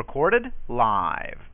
Recorded live.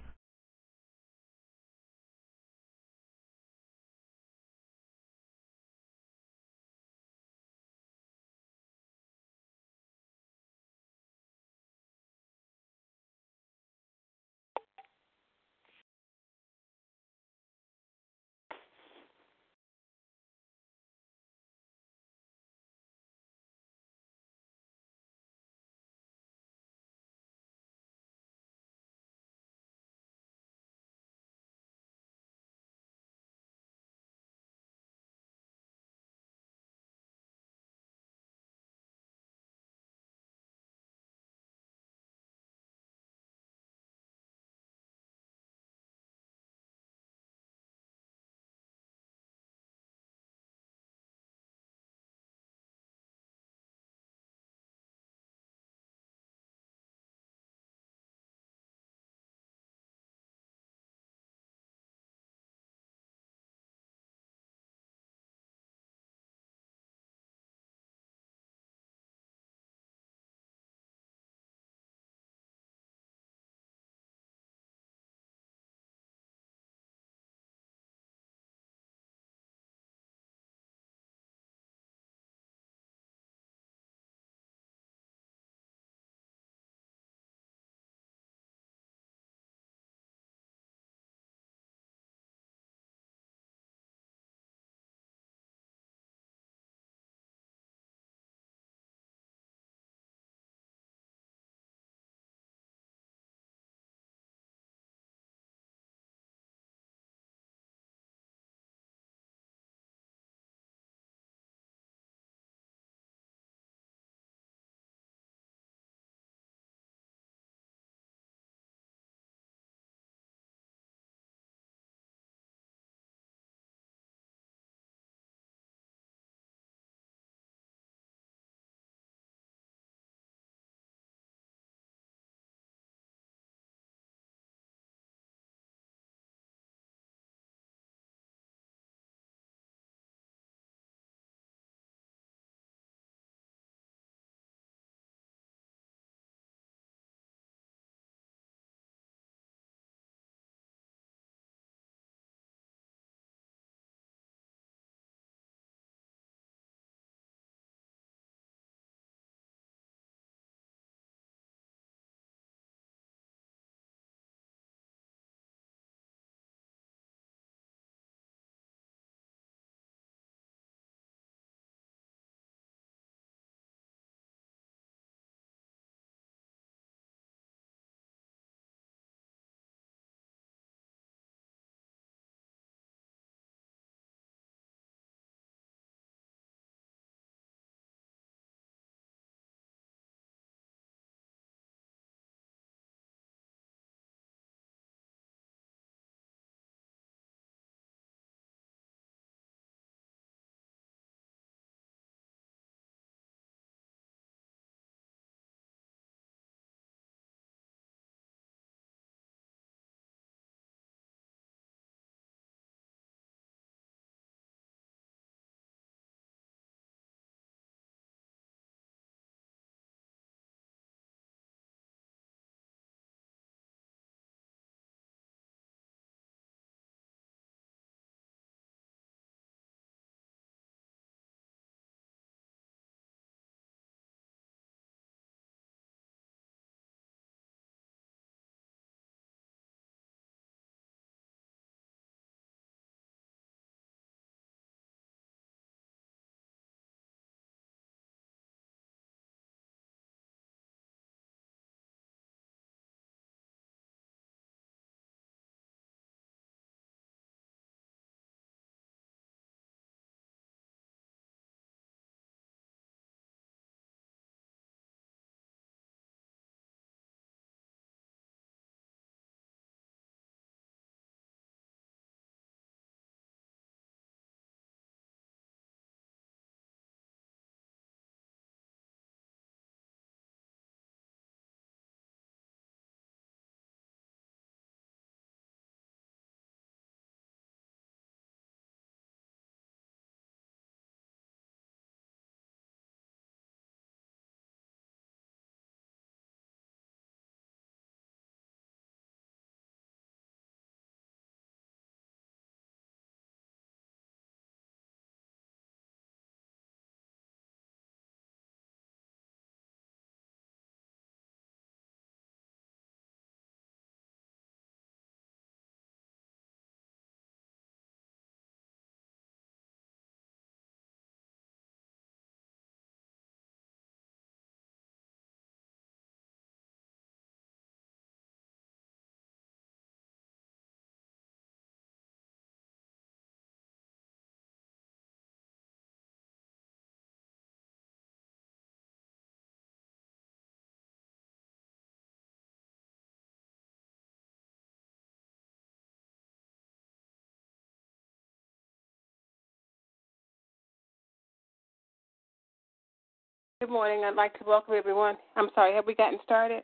Good morning. I'd like to welcome everyone. I'm sorry, have we gotten started?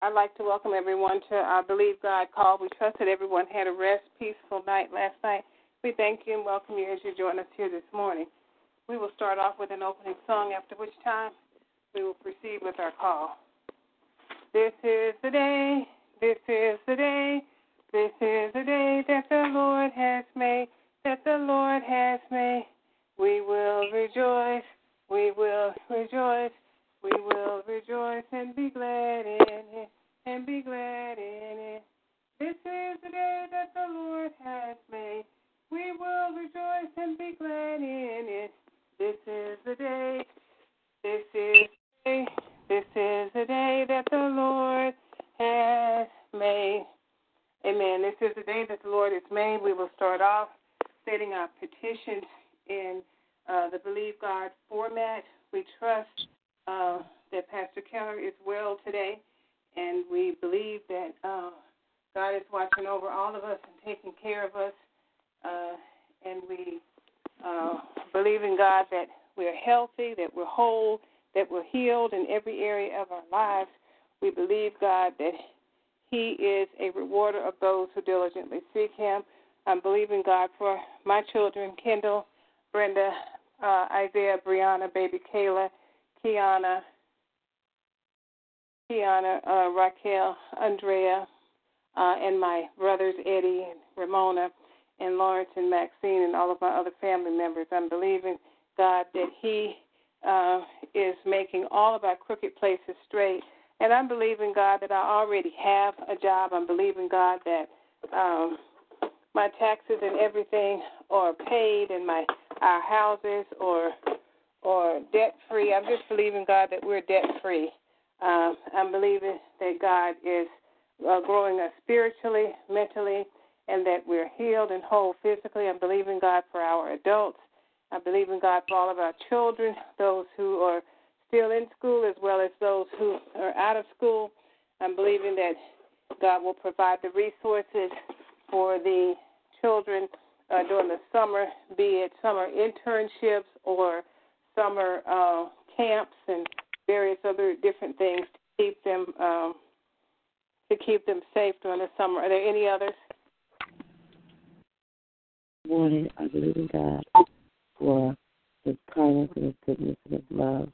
I'd like to welcome everyone to our Believe God call. We trust that everyone had a rest, peaceful night last night. We thank you and welcome you as you join us here this morning. We will start off with an opening song, after which time we will proceed with our call. This is the day, this is the day, this is the day that the Lord has made, that the Lord has made. We will rejoice, we will rejoice, we will rejoice and be glad in it, and be glad in it. This is the day that the Lord has made. We will rejoice and be glad in it. This is the day, this is the day, this is the day that the Lord has made. Amen. This is the day that the Lord has made. We will start off setting our petitions in uh, the Believe God format. We trust uh, that Pastor Keller is well today, and we believe that uh, God is watching over all of us and taking care of us. Uh, and we uh, believe in God that we're healthy, that we're whole, that we're healed in every area of our lives. We believe, God, that He is a rewarder of those who diligently seek Him. I'm believing God for my children, Kendall, Brenda, uh, Isaiah, Brianna, baby Kayla, Kiana, Kiana, uh, Raquel, Andrea, uh, and my brothers Eddie and Ramona, and Lawrence and Maxine, and all of my other family members. I'm believing God that He uh, is making all of our crooked places straight. And I'm believing God that I already have a job. I'm believing God that um, my taxes and everything are paid, and my our houses or or debt free. I'm just believing God that we're debt free. Um, I'm believing that God is uh, growing us spiritually, mentally, and that we're healed and whole physically. I'm believing God for our adults. I believe in God for all of our children, those who are still in school as well as those who are out of school. I'm believing that God will provide the resources for the children uh, during the summer, be it summer internships or summer uh, camps and various other different things to keep them um, to keep them safe during the summer. Are there any others? Morning, I believe in God for His kindness and His goodness and His love,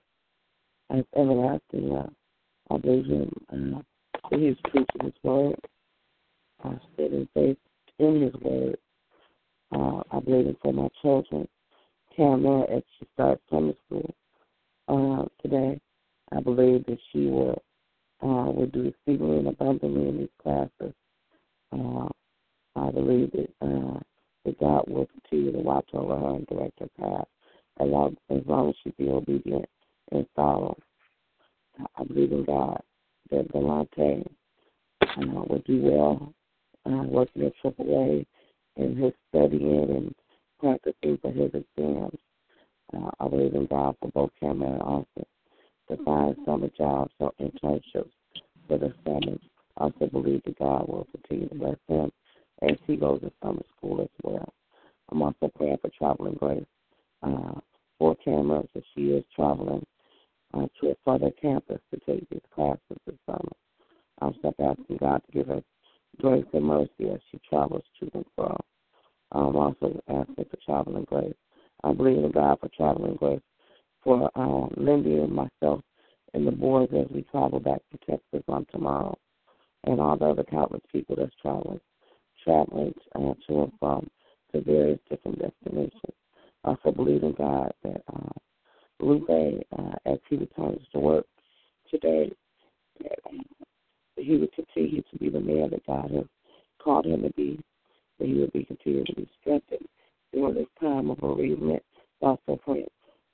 His everlasting love. I believe Him uh, that He's preaching His word. I stand in faith in His word. In for my children. Tamara, as she starts summer school uh, today, I believe that she will uh, will do exceedingly and abundantly in these classes. Uh, I believe that uh, that God will continue to watch over her and direct her path as long as, long as she be obedient and follow. I believe in God that Delante uh, will do well uh, working at AAA in his studying and practicing for his exams. Uh, I believe in God for both Cameron and Austin to find summer jobs or internships for the summer. I also believe that God will continue to bless him as he goes to summer school as well. I'm also praying for traveling grace uh, for Cameron as she is traveling uh, to a further campus to take these classes this summer. I'm just asking God to give her grace and mercy as she travels to and fro. I'm also asking for traveling grace. I believe in God for traveling grace for um, Lindy and myself and the boys as we travel back to Texas on tomorrow, and all the other countless people that's traveling, traveling uh, to and from to various different destinations. I also believe in God that uh, Lupe, uh, as he returns to work today, that um, he would continue to be the man that God has called him to be, that he would be continued to be strengthened during this time of bereavement. Also praying,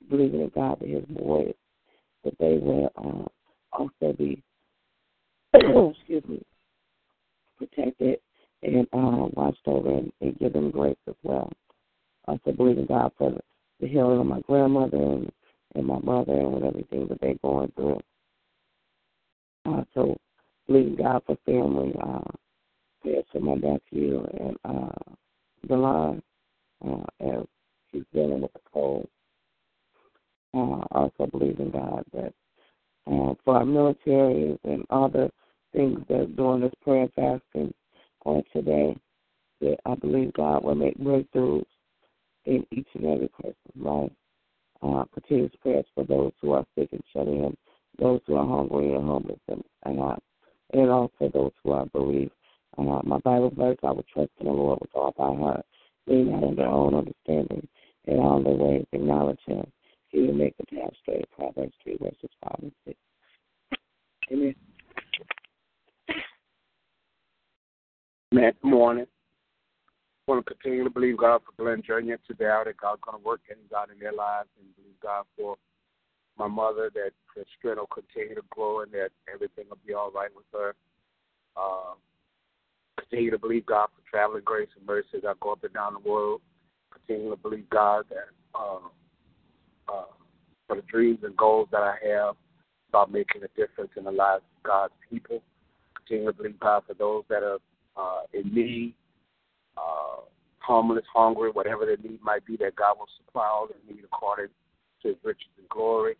believing in God that his boys, that they will uh, also be, excuse me, protected and uh, watched over and, and give grace as well. Also believe in God for the healing of my grandmother and, and my mother and everything that they're going through. Also believe God for family, uh, prayers for my nephew and uh, Delon uh, as he's dealing with a cold. Uh, also believe in God that uh, for our military and other things that during this prayer fasting on today, that I believe God will make breakthroughs in each and every person's life. Uh, continuous prayers for those who are sick and shut in, those who are hungry and homeless, and, and, uh, and also those who are bereaved. Uh, my Bible verse, I will trust in the Lord with all thy heart, lean not on their own understanding, in all their ways acknowledge him. He will make the path straight. Proverbs 3, verses 5 and 6. Amen. Man, good morning. I want to continue to believe God for Glenn Jr. today, that God's going to work things out in their lives, and believe God for my mother that her strength will continue to grow and that everything will be all right with her. Uh, continue to believe God for traveling grace and mercy as I go up and down the world. Continue to believe God that uh, uh, for the dreams and goals that I have about making a difference in the lives of God's people. Continue to believe God for those that are uh, in need, uh, homeless, hungry, whatever their need might be, that God will supply all their need according to His riches and glory.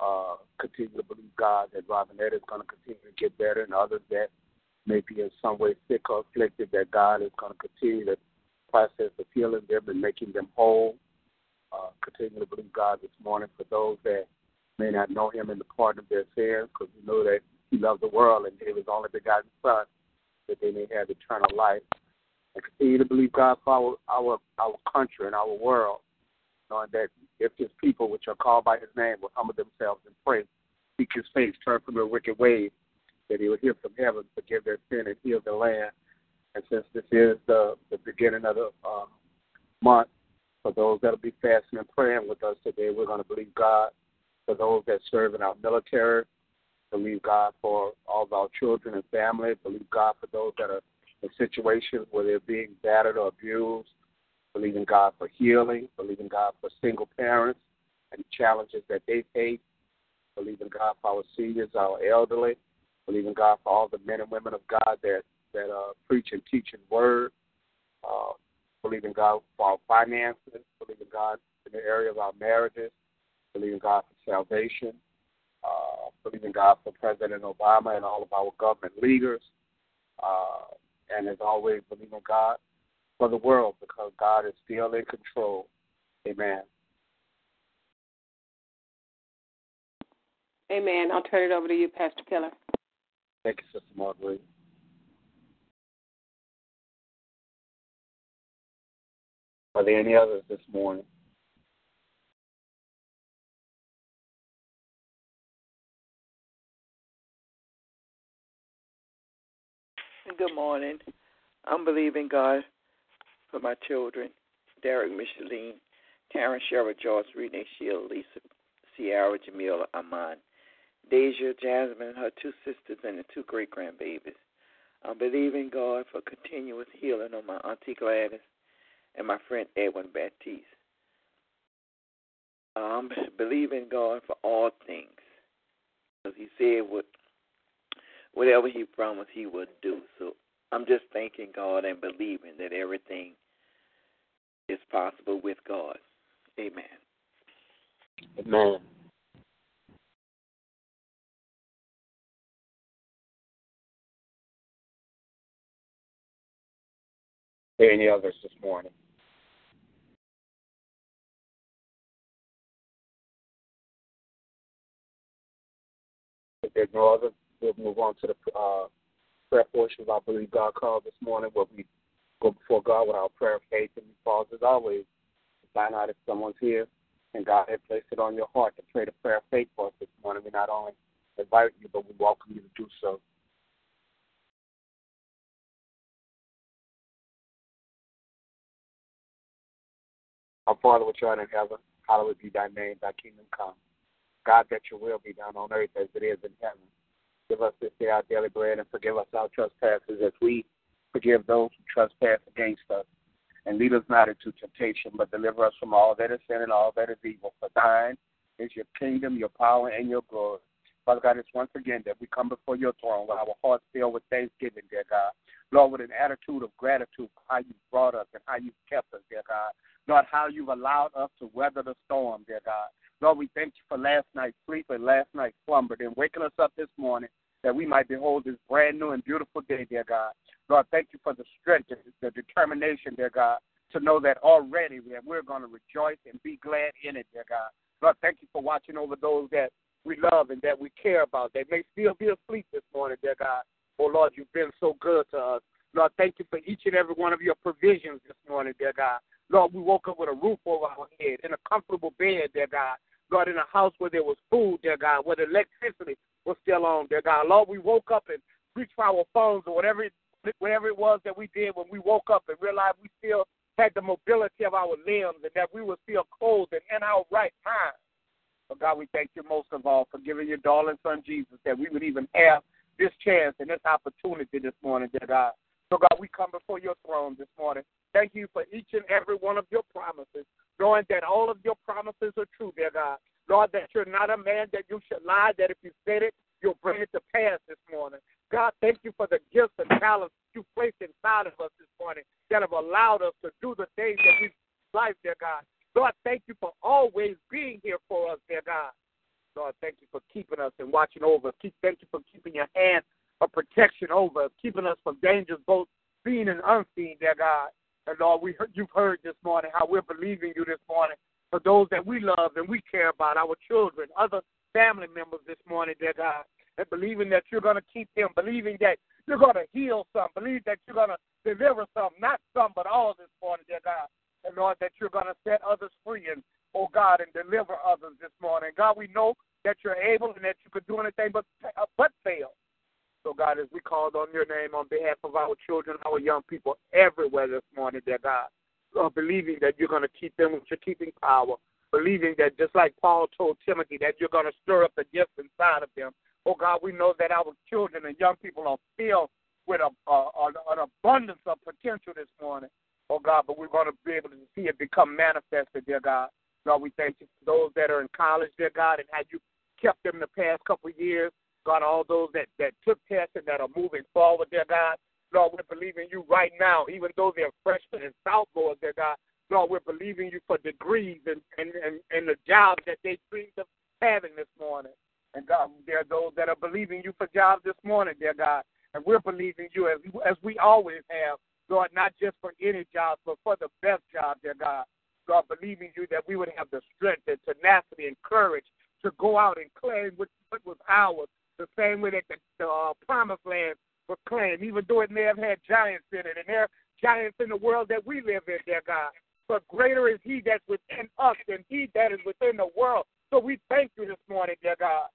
Uh, continue to believe God that Robinette is going to continue to get better, and others that may be in some way sick or afflicted, that God is going to continue the process of healing them and making them whole. Uh, continue to believe God this morning for those that may not know Him in the pardon of their sins, because we know that He loved the world and gave His only begotten Son that they may have eternal life. And continue to believe God for our our, our country and our world, knowing that if His people, which are called by His name, will humble themselves and pray, seek His face, turn from their wicked ways, that He will hear from heaven, forgive their sin, and heal the land. And since this is the the beginning of the uh, month, for those that will be fasting and praying with us today, we're going to believe God. For those that serve in our military, believe God for all of our children and family, believe God for those that are in situations where they're being battered or abused, believe in God for healing, believe in God for single parents and challenges that they face, believe in God for our seniors, our elderly, believe in God for all the men and women of God that that uh, preach and teach His word. Uh, believe in God for our finances. Believe in God in the area of our marriages. Believe in God for salvation. Uh, believe in God for President Obama and all of our government leaders. Uh, and as always, believe in God for the world because God is still in control. Amen. Amen. I'll turn it over to you, Pastor Keller. Thank you, Sister Marguerite. Are there any others this morning? Good morning. I'm believing God for my children, Derek, Micheline, Terrence, Sherrod, George, Renee, Sheila, Lisa, Sierra, Jamila, Amon, Deja, Jasmine, and her two sisters, and the two great grandbabies. I'm believing God for continuous healing on my Auntie Gladys and my friend Edwin Baptiste. I'm believing God for all things. Because he said what whatever he promised he would do. So I'm just thanking God and believing that everything is possible with God. Amen. Amen. Any others this morning? If there's no other, we'll move on to the uh, prayer portion of I Believe God call this morning, where we go before God with our prayer of faith and we pause as always to find out if someone's here and God had placed it on your heart to pray the prayer of faith for us this morning. We not only invite you, but we welcome you to do so. Our Father which art in heaven, hallowed be thy name, thy kingdom come. God, that your will be done on earth as it is in heaven. Give us this day our daily bread and forgive us our trespasses as we forgive those who trespass against us. And lead us not into temptation, but deliver us from all that is sin and all that is evil. For thine is your kingdom, your power, and your glory. Father God, it's once again that we come before your throne with our hearts filled with thanksgiving, dear God. Lord, with an attitude of gratitude for how you've brought us and how you've kept us, dear God. Lord, how you've allowed us to weather the storm, dear God. Lord, we thank you for last night's sleep and last night's slumber, and waking us up this morning that we might behold this brand new and beautiful day, dear God. Lord, thank you for the strength and the determination, dear God, to know that already we're going to rejoice and be glad in it, dear God. Lord, thank you for watching over those that we love and that we care about. They may still be asleep this morning, dear God. Oh, Lord, you've been so good to us. Lord, thank you for each and every one of your provisions this morning, dear God. Lord, we woke up with a roof over our head, in a comfortable bed, dear God. Lord, in a house where there was food, dear God, where the electricity was still on, dear God. Lord, we woke up and reached for our phones or whatever it, whatever it was that we did when we woke up and realized we still had the mobility of our limbs and that we were still clothed and in our right mind. But God, we thank you most of all for giving your darling son Jesus that we would even have this chance and this opportunity this morning, dear God. So, God, we come before your throne this morning. Thank you for each and every one of your promises, knowing that all of your promises are true, dear God. Lord, that you're not a man that you should lie, that if you said it, you'll bring it to pass this morning. God, thank you for the gifts and talents you placed inside of us this morning that have allowed us to do the things that we've life, dear God. Lord, thank you for always being here for us, dear God. Lord, thank you for keeping us and watching over us. Thank you for keeping your hand of protection over us, keeping us from dangers both seen and unseen, dear God. And Lord, we heard, you've heard this morning how we're believing you this morning for those that we love and we care about, our children, other family members this morning, dear God, and believing that you're going to keep them, believing that you're going to heal some, believe that you're going to deliver some, not some, but all this morning, dear God. And Lord, that you're going to set others free and, oh God, and deliver others this morning. God, we know that you're able and that you could do anything but, but fail. So, God, as we called on your name on behalf of our children, our young people everywhere this morning, dear God, believing that you're going to keep them with your keeping power, believing that just like Paul told Timothy, that you're going to stir up the gifts inside of them. Oh, God, we know that our children and young people are filled with a, a, an abundance of potential this morning. Oh, God, but we're going to be able to see it become manifested, dear God. Lord, we thank you for those that are in college, dear God, and how you kept them the past couple of years. God, all those that, that took tests and that are moving forward, dear God. Lord, we're believing you right now, even though they're freshmen and sophomores, dear God. Lord, we're believing you for degrees and, and, and, and the jobs that they dreamed of having this morning. And God, there are those that are believing you for jobs this morning, dear God. And we're believing you as, as we always have, Lord, not just for any jobs, but for the best job, dear God. God, believing you that we would have the strength and tenacity and courage to go out and claim what, what was ours the same way that the, the uh, promised land was claimed, even though it may have had giants in it. And there are giants in the world that we live in, dear God. But greater is he that's within us than he that is within the world. So we thank you this morning, dear God.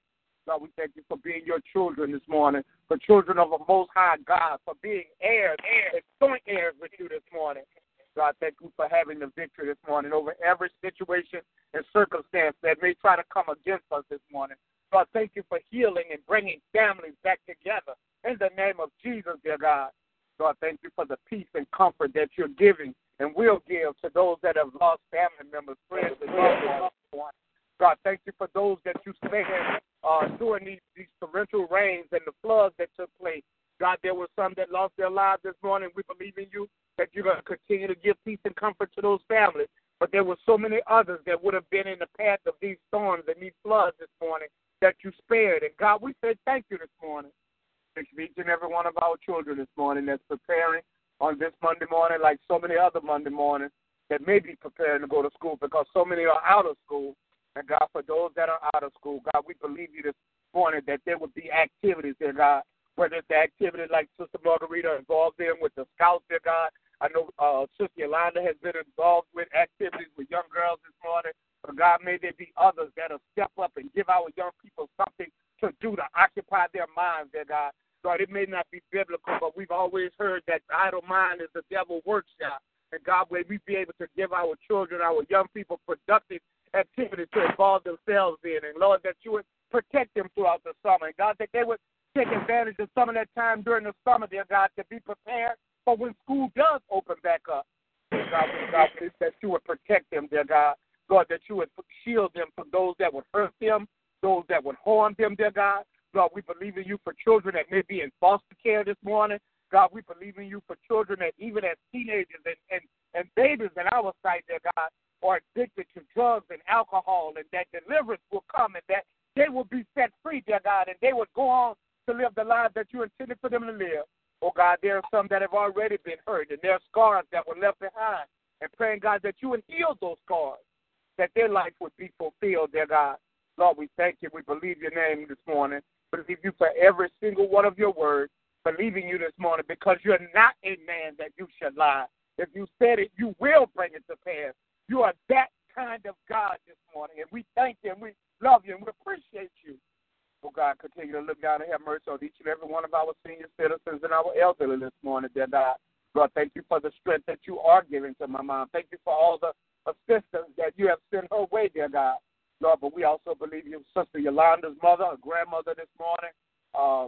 God, we thank you for being your children this morning, for children of a most high God, for being heirs, heirs, joint heirs with you this morning. God, thank you for having the victory this morning over every situation and circumstance that may try to come against us this morning. God, thank you for healing and bringing families back together in the name of Jesus, dear God. God, thank you for the peace and comfort that you're giving and will give to those that have lost family members, friends, and loved ones. God, thank you for those that you spared uh, during these, these torrential rains and the floods that took place. God, there were some that lost their lives this morning. We believe in you that you're going to continue to give peace and comfort to those families. But there were so many others that would have been in the path of these storms and these floods this morning that you spared. And God, we say thank you this morning. You each and every one of our children this morning that's preparing on this Monday morning, like so many other Monday mornings, that may be preparing to go to school because so many are out of school. And God, for those that are out of school, God, we believe you this morning that there would be activities there, God. Whether it's the activity like Sister Margarita involved in with the scouts, dear God. I know uh, Sister Yolanda has been involved with activities with young girls this morning. But God, may there be others that'll step up and give our young people something to do to occupy their minds, dear God. God, it may not be biblical, but we've always heard that idle mind is the devil's workshop. And God, may we be able to give our children, our young people, productive activities to involve themselves in. And Lord, that you would protect them throughout the summer. And God, that they would take advantage of some of that time during the summer, dear God, to be prepared for when school does open back up. God, God, that you would protect them, dear God. God, that you would shield them from those that would hurt them, those that would harm them, dear God. God, we believe in you for children that may be in foster care this morning. God, we believe in you for children that even as teenagers and, and, and babies in our sight, dear God, are addicted to drugs and alcohol, and that deliverance will come and that they will be set free, dear God, and they would go on to live the life that you intended for them to live. Oh God, there are some that have already been hurt, and there are scars that were left behind. And praying, God, that you would heal those scars, that their life would be fulfilled, dear God. Lord, we thank you. We believe your name this morning. We believe you for every single one of your words. Believing you this morning because you're not a man that you should lie. If you said it, you will bring it to pass. You are that kind of God this morning. And we thank you and we love you and we appreciate you. Oh God, continue to look down and have mercy on each and every one of our senior citizens and our elderly this morning, dear God. Lord, thank you for the strength that you are giving to my mom. Thank you for all the assistance that you have sent her way, dear God. Lord, but we also believe you, Sister Yolanda's mother, her grandmother this morning, uh,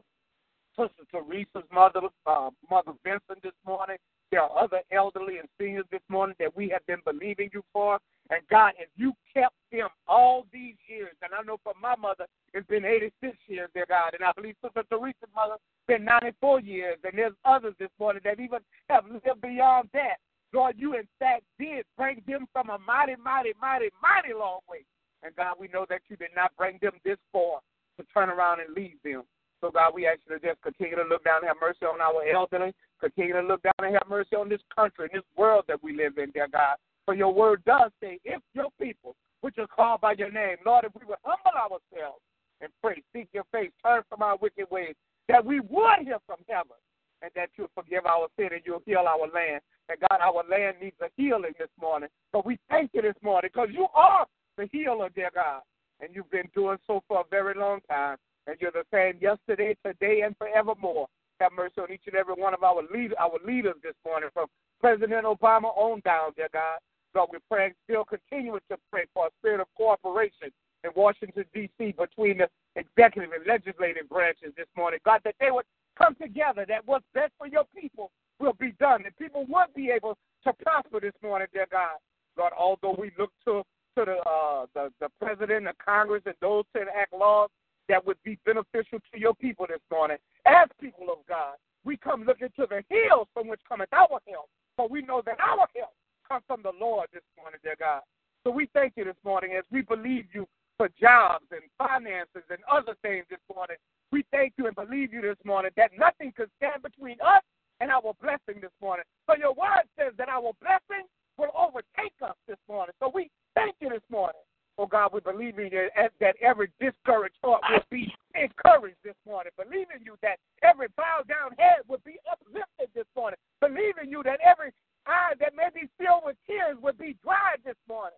Sister Teresa's mother, uh, Mother Vincent this morning. There are other elderly and seniors this morning that we have been believing you for. And God, if you kept them all these years, and I know for my mother, it's been 86 years, dear God, and I believe Sister Teresa's mother's been ninety four years, and there's others this morning that even have lived beyond that. Lord, you in fact did bring them from a mighty, mighty, mighty, mighty long way. And God, we know that you did not bring them this far to turn around and leave them. So, God, we ask you to just continue to look down and have mercy on our elderly. Continue to look down and have mercy on this country and this world that we live in, dear God. For your word does say, if your people, which are called by your name, Lord, if we would humble ourselves and pray, seek your face, turn from our wicked ways, that we would hear from heaven and that you'll forgive our sin and you'll heal our land. And God, our land needs a healing this morning. But we thank you this morning because you are the healer, dear God. And you've been doing so for a very long time. And you're the same yesterday, today, and forevermore. Have mercy on each and every one of our lead, our leaders this morning, from President Obama on down, dear God. God, we're praying, still continuing to pray for a spirit of cooperation in Washington, D.C., between the executive and legislative branches this morning. God, that they would come together, that what's best for your people will be done, and people would be able to prosper this morning, dear God. God, although we look to to the uh, the, the president, the Congress, and those to enact laws that would be beneficial to your people this morning, as people of God, we come looking to the hills from which cometh our help, for we know that our help comes from the Lord this morning, dear God. So we thank you this morning as we believe you for jobs and finances and other things this morning. We thank you and believe you this morning that nothing can stand between us and our blessing this morning. So your word says that our blessing will overtake us this morning. So we thank you this morning. Oh God, we believe in you that every discouraged heart will be encouraged this morning. Believing you that every bowed down head will be uplifted this morning. Believing you that every eye that may be filled with tears will be dried this morning.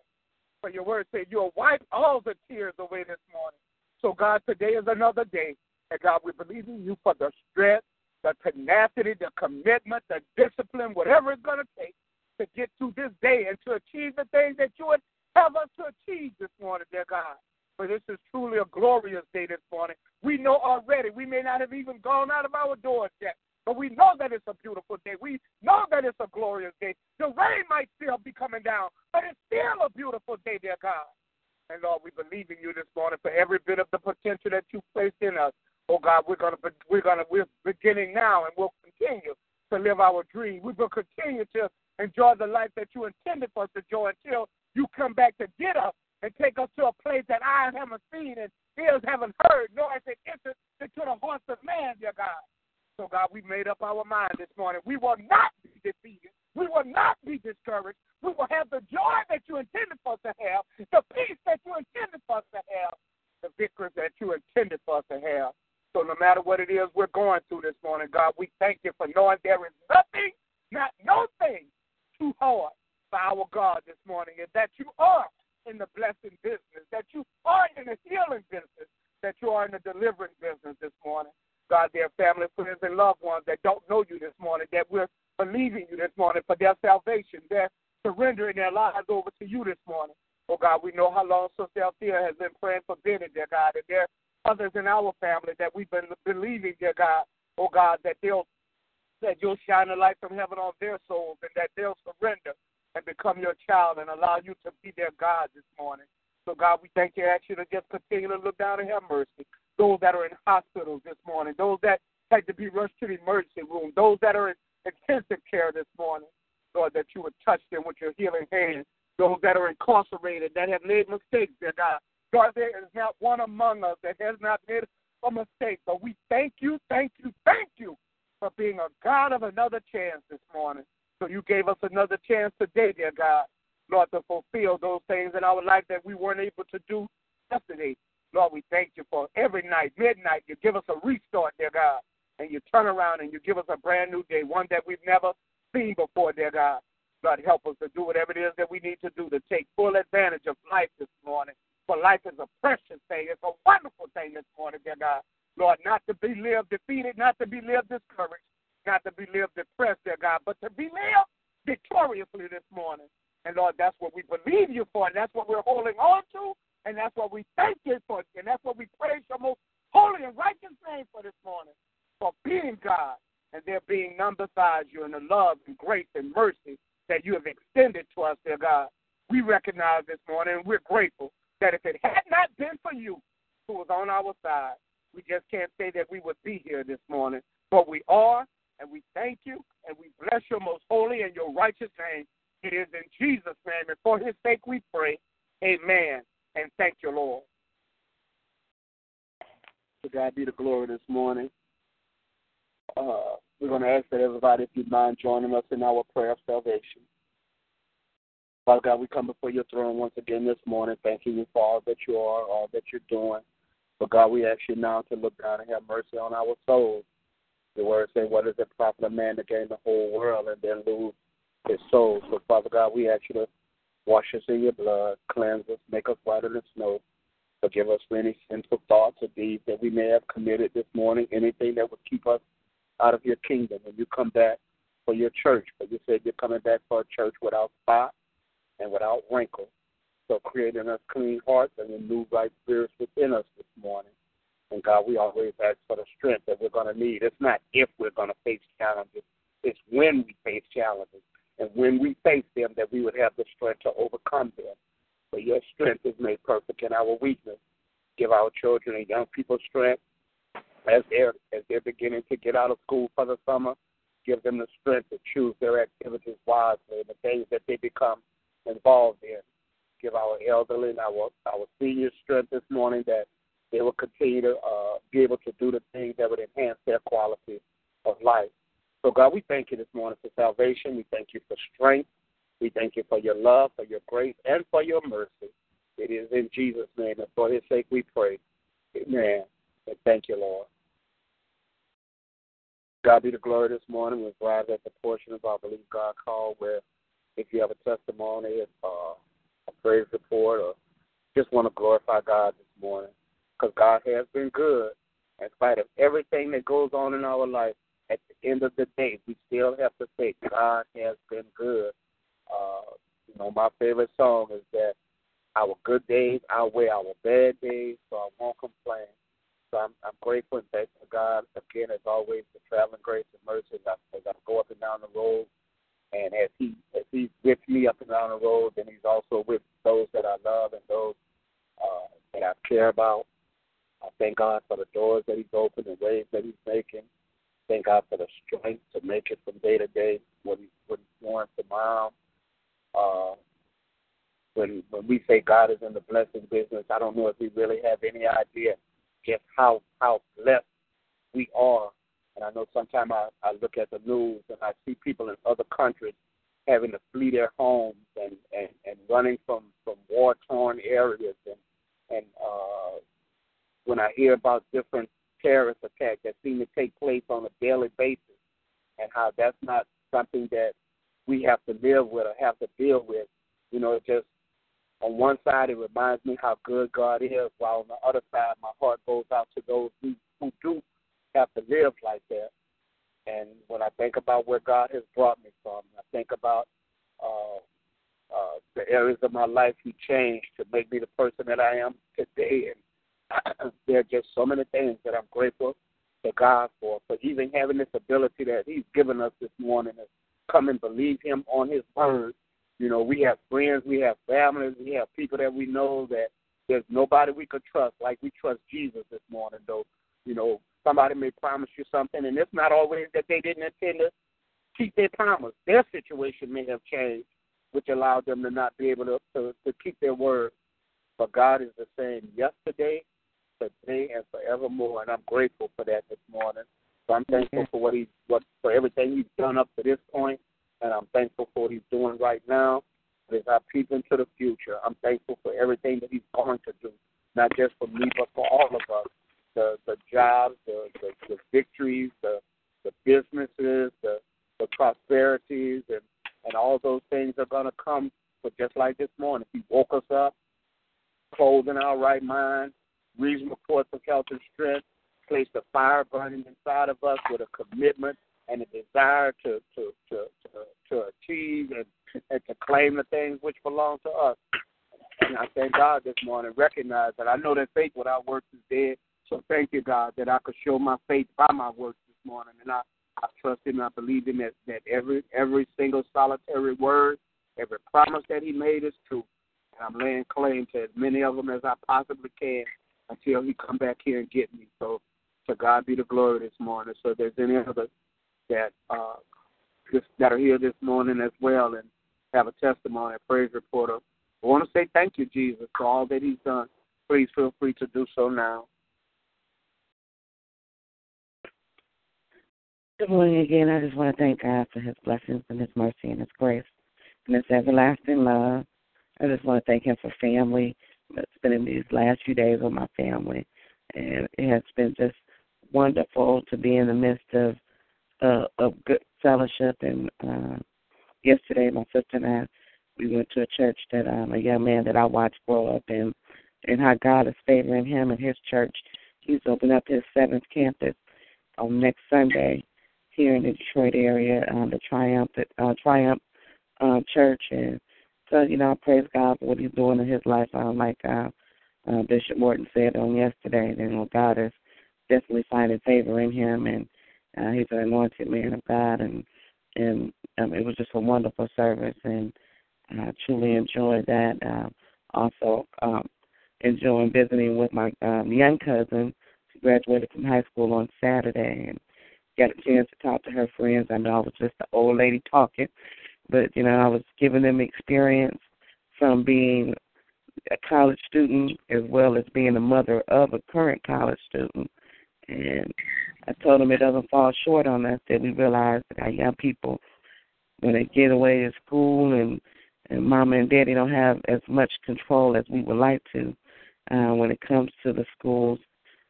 For your word says you'll wipe all the tears away this morning. So, God, today is another day. And God, we believe in you for the strength, the tenacity, the commitment, the discipline, whatever it's going to take to get through this day and to achieve the things that you would have us to achieve this morning, dear God. For this is truly a glorious day this morning. We know already, we may not have even gone out of our doors yet, but we know that it's a beautiful day. We know that it's a glorious day. The rain might still be coming down, but it's still a beautiful day, dear God. And Lord, we in you this morning for every bit of the potential that you placed in us. Oh God, we're gonna we're gonna we're beginning now, and we'll continue to live our dream. We will continue to enjoy the life that you intended for us to enjoy until you come back to get us and take us to a place that eyes haven't seen and ears haven't heard, nor has it entered into the hearts of man, dear God. So, God, we made up our mind this morning. We will not be defeated. We will not be discouraged. We will have the joy that you intended for us to have, the peace that you intended for us to have, the victory that you intended for us to have. So, no matter what it is we're going through this morning, God, we thank you for knowing there is nothing, not no thing, too hard for our God this morning, and that you are in the blessing business, that you are in the healing business, that you are in the delivering business this morning. God, their family, friends, and loved ones that don't know you this morning, that we're believing you this morning for their salvation. They're surrendering their lives over to you this morning. Oh God, we know how long Sister Althea has been praying for Benny, dear God, and there are others in our family that we've been believing, dear God, oh God, that they'll that you'll shine a light from heaven on their souls and that they'll surrender and become your child and allow you to be their God this morning. So God, we thank you, ask you to just continue to look down and have mercy those that are in hospitals this morning, those that had to be rushed to the emergency room, those that are in intensive care this morning, Lord, that you would touch them with your healing hand. those that are incarcerated, that have made mistakes, dear God. God, there is not one among us that has not made a mistake. But we thank you, thank you, thank you for being a God of another chance this morning. So you gave us another chance today, dear God, Lord, to fulfill those things in our life that we weren't able to do yesterday. Lord, we thank you for every night, midnight, you give us a restart, dear God, and you turn around and you give us a brand new day, one that we've never seen before, dear God. God, help us to do whatever it is that we need to do to take full advantage of life this morning. For life is a precious thing. It's a wonderful thing this morning, dear God. Lord, not to be lived defeated, not to be lived discouraged, not to be lived depressed, dear God, but to be lived victoriously this morning. And Lord, that's what we believe you for, and that's what we're holding on to, and that's what we thank you for, and that's what we praise your most holy and righteous name for this morning, for being God, and they're being none besides you, in the love and grace and mercy that you have extended to us, dear God. We recognize this morning, and we're grateful that if it had not been for you who was on our side, we just can't say that we would be here this morning. But we are, and we thank you, and we bless your most holy and your righteous name. It is in Jesus' name, and for his sake we pray. Amen. And thank you, Lord. To God be the glory this morning. Uh, we're going to ask that everybody, if you mind, joining us in our prayer of salvation. Father God, we come before your throne once again this morning, thanking you for all that you are, all that you're doing. But God, we ask you now to look down and have mercy on our souls. The word says, What is it profit a man to gain the whole world and then lose his soul? So, Father God, we ask you to wash us in your blood, cleanse us, make us whiter than snow. Forgive us for any sinful thoughts or deeds that we may have committed this morning, anything that would keep us out of your kingdom when you come back for your church. But you said you're coming back for a church without spot and without wrinkle. So creating us clean hearts and renew right spirits within us this morning. And God, we always ask for the strength that we're going to need. It's not if we're going to face challenges, it's when we face challenges. And when we face them, that we would have the strength to overcome them. But your strength is made perfect in our weakness. Give our children and young people strength as they're as they're beginning to get out of school for the summer. Give them the strength to choose their activities wisely and the things that they become involved in. Give our elderly and our our seniors strength this morning that they will continue to uh, be able to do the things that would enhance their quality of life. So, God, we thank you this morning for salvation. We thank you for strength. We thank you for your love, for your grace, and for your mercy. It is in Jesus' name and for his sake we pray. Amen. And thank you, Lord. God be the glory this morning. We've arrived at the portion of our Believe God call where if you have a testimony, uh, a praise report, or just want to glorify God this morning, because God has been good. In spite of everything that goes on in our life, at the end of the day, we still have to say God has been good. Uh, you know, my favorite song is that our good days outweigh our bad days, so I won't complain. So I'm, I'm grateful and thankful to God again, as always, for traveling grace and mercy as I, as I go up and down the road. And as he as he's with me up and down the road, then he's also with those that I love and those uh, that I care about. I thank God for the doors that He's opened and ways that He's making. Thank God for the strength to make it from day to day what He's what He's doing tomorrow. Uh, when when we say God is in the blessing business, I don't know if we really have any idea just how how blessed we are. And I know sometimes I, I look at the news and I see people in other countries having to flee their homes and, and, and running from, from war torn areas and and uh when I hear about different terrorist attacks that seem to take place on a daily basis and how that's not something that we have to live with or have to deal with. You know, it just on one side it reminds me how good God is, while on the other side my heart goes out to those who, who do have to live like that. And when I think about where God has brought me from, I think about uh, uh, the areas of my life He changed to make me the person that I am today. And there are just so many things that I'm grateful to God for, for even having this ability that He's given us this morning to come and believe Him on His word you know, we have friends, we have families, we have people that we know that there's nobody we could trust like we trust Jesus this morning, though. You know, somebody may promise you something, and it's not always that they didn't intend to keep their promise. Their situation may have changed, which allowed them to not be able to, to, to keep their word. But God is the same yesterday, today, and forevermore, and I'm grateful for that this morning. So I'm thankful for what he what for everything he's done up to this point, and I'm thankful for what he's doing right now. As I peep into the future, I'm thankful for everything that he's going to do, not just for me, but for all of us. The the jobs, the the, the victories, the the businesses, the the prosperities, and and all those things are going to come. But just like this morning, He woke us up, clothed in our right mind, reasonable reports of health and strength, placed a fire burning inside of us with a commitment and a desire to to to to, to achieve and, and to claim the things which belong to us. And I thank God this morning, recognize that I know that faith without works is dead. So thank you, God, that I could show my faith by my works this morning. And I I trust him. I believe him that, that every every single solitary word, every promise that he made is true. And I'm laying claim to as many of them as I possibly can until he come back here and get me. So to God be the glory this morning. So if there's any others that uh that are here this morning as well and have a testimony, a praise reporter. I want to say thank you, Jesus, for all that he's done. Please feel free to do so now. Good morning again. I just want to thank God for His blessings and His mercy and His grace and His everlasting love. I just want to thank Him for family, spending these last few days with my family, and it has been just wonderful to be in the midst of uh, of good fellowship. And uh, yesterday, my sister and I we went to a church that um, a young man that I watched grow up in, and how God is favoring him and his church. He's opened up his seventh campus on next Sunday here in the Detroit area, um, the Triumph uh, Triumph uh, Church, and so you know, I praise God for what He's doing in His life. Um, like uh, uh, Bishop Morton said on yesterday, you know, God is definitely finding favor in him, and uh, he's an anointed man of God, and and um, it was just a wonderful service, and I truly enjoyed that. Uh, also, um, enjoying visiting with my um, young cousin. She graduated from high school on Saturday, and got a chance to talk to her friends. I know I was just the old lady talking, but you know I was giving them experience from being a college student as well as being a mother of a current college student. And I told them it doesn't fall short on us that we realize that our young people, when they get away to school and and mama and daddy don't have as much control as we would like to uh, when it comes to the schools.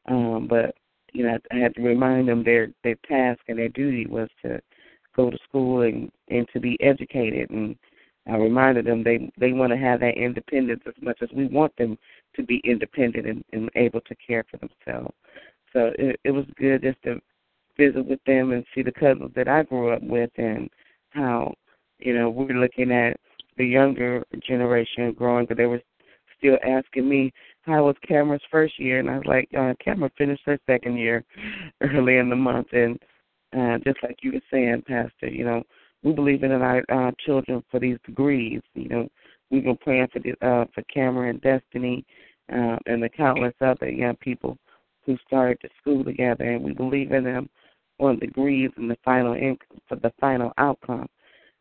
Um, but you know, I had to remind them their their task and their duty was to go to school and and to be educated. And I reminded them they they want to have that independence as much as we want them to be independent and, and able to care for themselves. So it, it was good just to visit with them and see the cousins that I grew up with and how you know we're looking at the younger generation growing, but they were still asking me how was Cameron's first year, and I was like, uh, Cameron finished her second year early in the month, and uh, just like you were saying, Pastor, you know, we believe in our uh, children for these degrees. You know, we've been praying for the, uh, for Cameron, Destiny, uh, and the countless other young people who started the school together, and we believe in them on degrees and the final in- for the final outcome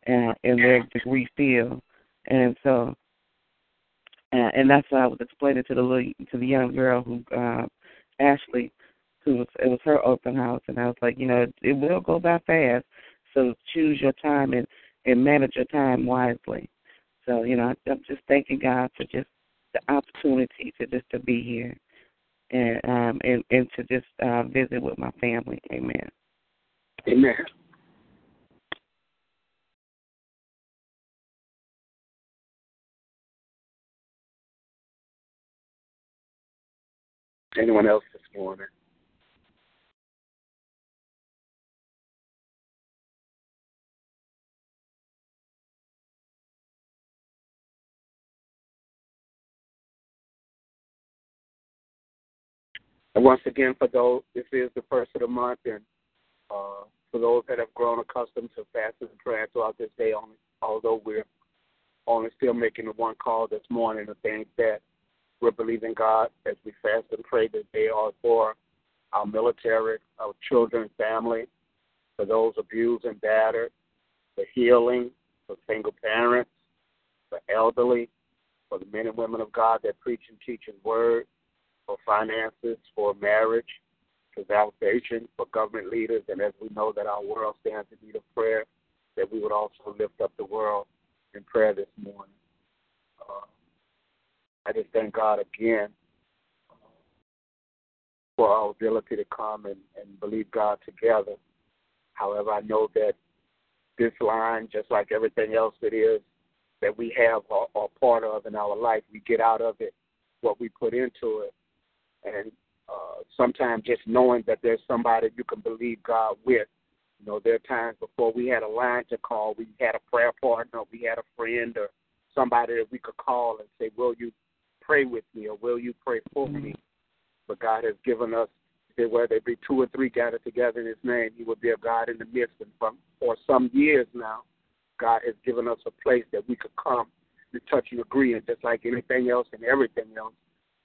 uh, in their degree field. And so uh, and that's what I was explaining to the little, to the young girl who uh, Ashley, who was it was her open house, and I was like, you know, it, it will go by fast, so choose your time and and manage your time wisely. So you know, I'm just thanking God for just the opportunity to just to be here and um and and to just uh visit with my family. Amen. Amen. Anyone else this morning? And once again, for those, this is the first of the month, and uh, for those that have grown accustomed to fasting and prayer throughout this day, only, although we're only still making the one call this morning, the things that we're believing God as we fast and pray this day are for our military, our children, family, for those abused and battered, for healing, for single parents, for elderly, for the men and women of God that preach and teach His word, for finances, for marriage, for salvation, for government leaders, and as we know that our world stands in need of prayer, that we would also lift up the world in prayer this morning. Uh, I just thank God again for our ability to come and, and believe God together. However, I know that this line, just like everything else it is that we have or, or part of in our life, we get out of it what we put into it. And uh, sometimes just knowing that there's somebody you can believe God with. You know, there are times before we had a line to call, we had a prayer partner, we had a friend or somebody that we could call and say, Will you pray with me or will you pray for mm-hmm. me? But God has given us that where there be two or three gathered together in His name, He will be a God in the midst. And from for some years now, God has given us a place that we could come and touch and agree. And just like anything else and everything else,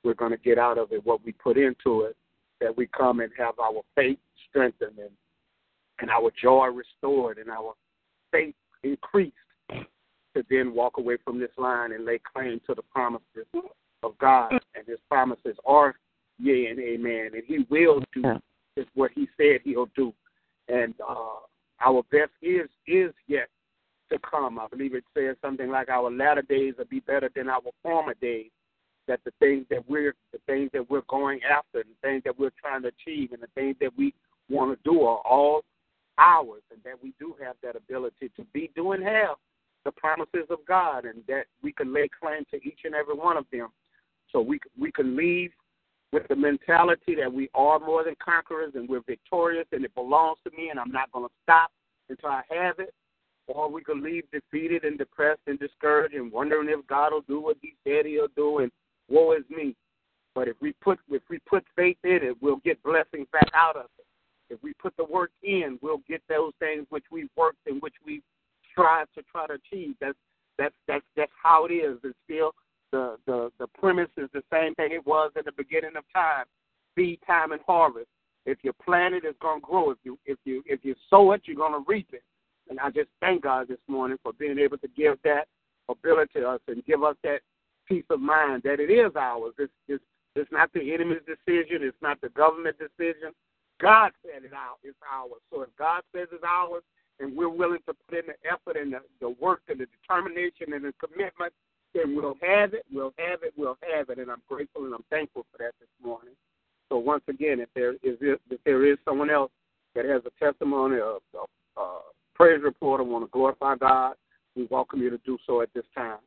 we're going to get out of it what we put into it. That we come and have our faith strengthened and and our joy restored and our faith increased to then walk away from this line and lay claim to the promises of God. And His promises are yea and amen. And he will do is what he said he'll do. And uh, our best is is yet to come. I believe it says something like our latter days will be better than our former days. That the things that we're the things that we're going after, and the things that we're trying to achieve, and the things that we want to do are all ours, and that we do have that ability to be doing have the promises of God, and that we can lay claim to each and every one of them. So we we can leave with the mentality that we are more than conquerors and we're victorious and it belongs to me and I'm not going to stop until I have it. Or we could leave defeated and depressed and discouraged and wondering if God will do what He said He'll do and woe is me. But if we put if we put faith in it, we'll get blessings back out of it. If we put the work in, we'll get those things which we've worked and which we've tried to try to achieve. That's that's that's that's how it is. It's still the, the, the premise is the same thing it was in the beginning of time seed time and harvest. If you plant it, it's to grow. If you if you if you sow it, you're to reap it. And I just thank God this morning for being able to give that ability to us and give us that peace of mind that it is ours. It's it's, it's not the enemy's decision. It's not the government decision. God said it out. It's ours. So if God says it's ours, and we're willing to put in the effort and the, the work and the determination and the commitment and we'll have it, we'll have it, we'll have it, and I'm grateful and I'm thankful for that this morning. So once again, if there is if there is someone else that has a testimony of a uh, praise report or want to glorify God, we welcome you to do so at this time.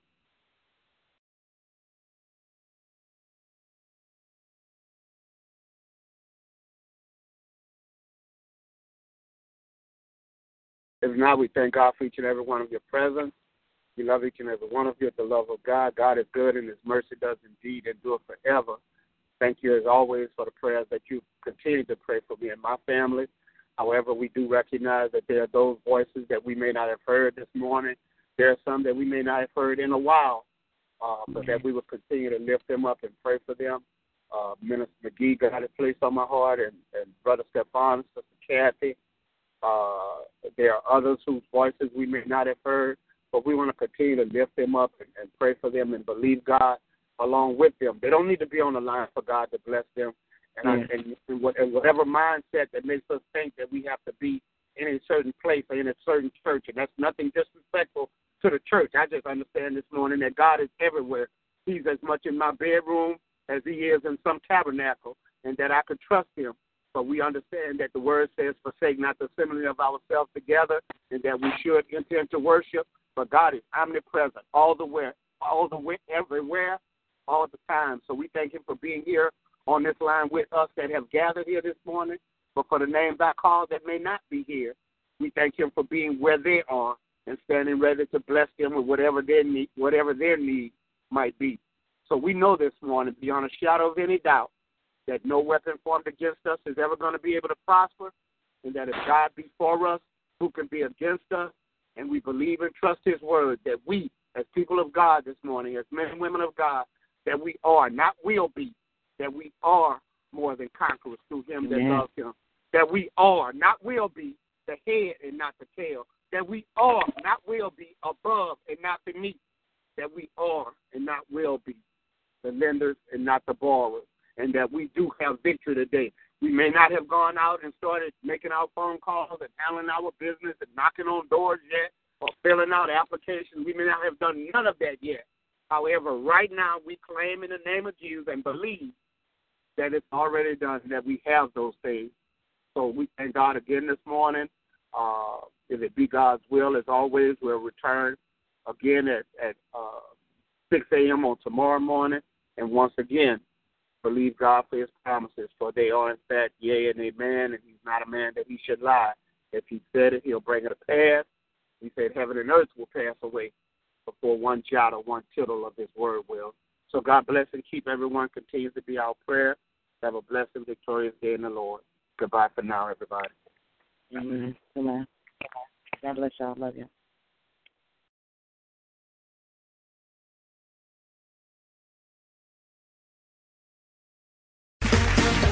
If not, we thank God for each and every one of your presence. We love each and every one of you with the love of God. God is good and His mercy does indeed endure forever. Thank you as always for the prayers that you continue to pray for me and my family. However, we do recognize that there are those voices that we may not have heard this morning. There are some that we may not have heard in a while, uh, but that we will continue to lift them up and pray for them. Uh, Minister McGee got it placed on my heart, and, and Brother Stefan, Sister Kathy. Uh, there are others whose voices we may not have heard but we want to continue to lift them up and, and pray for them and believe God along with them. They don't need to be on the line for God to bless them. And, yeah. I, and, and, what, and whatever mindset that makes us think that we have to be in a certain place or in a certain church, and that's nothing disrespectful to the church. I just understand this morning that God is everywhere. He's as much in my bedroom as he is in some tabernacle, and that I could trust him. But we understand that the word says, forsake not the assembly of ourselves together, and that we should enter into worship but God is omnipresent all the way, all the way, everywhere, all the time. So we thank Him for being here on this line with us that have gathered here this morning. But for the names I call that may not be here, we thank Him for being where they are and standing ready to bless them with whatever their need, whatever their need might be. So we know this morning, beyond a shadow of any doubt, that no weapon formed against us is ever going to be able to prosper, and that if God be for us, who can be against us? and we believe and trust His word that we, as people of God this morning, as men and women of God, that we are, not will be, that we are more than conquerors through Him that loves Him. That we are, not will be, the head and not the tail. That we are, not will be, above and not beneath. that we are and not will be the lenders and not the borrowers, and that we do have victory today. We may not have gone out and started making our phone calls and handling our business and knocking on doors yet or filling out applications. We may not have done none of that yet. However, right now we claim in the name of Jesus and believe that it's already done, that we have those things. So we thank God again this morning. Uh, if it be God's will, as always, we'll return again at, at uh, 6 a.m. on tomorrow morning. And once again, believe God for his promises, for they are in fact yea and amen, and he's not a man that he should lie. If he said it, he'll bring it to pass. He said heaven and earth will pass away before one jot or one tittle of his word will. So God bless and keep everyone. Continues to be our prayer. Have a blessed and victorious day in the Lord. Goodbye for now, everybody. Amen. Amen. God bless y'all. Love you.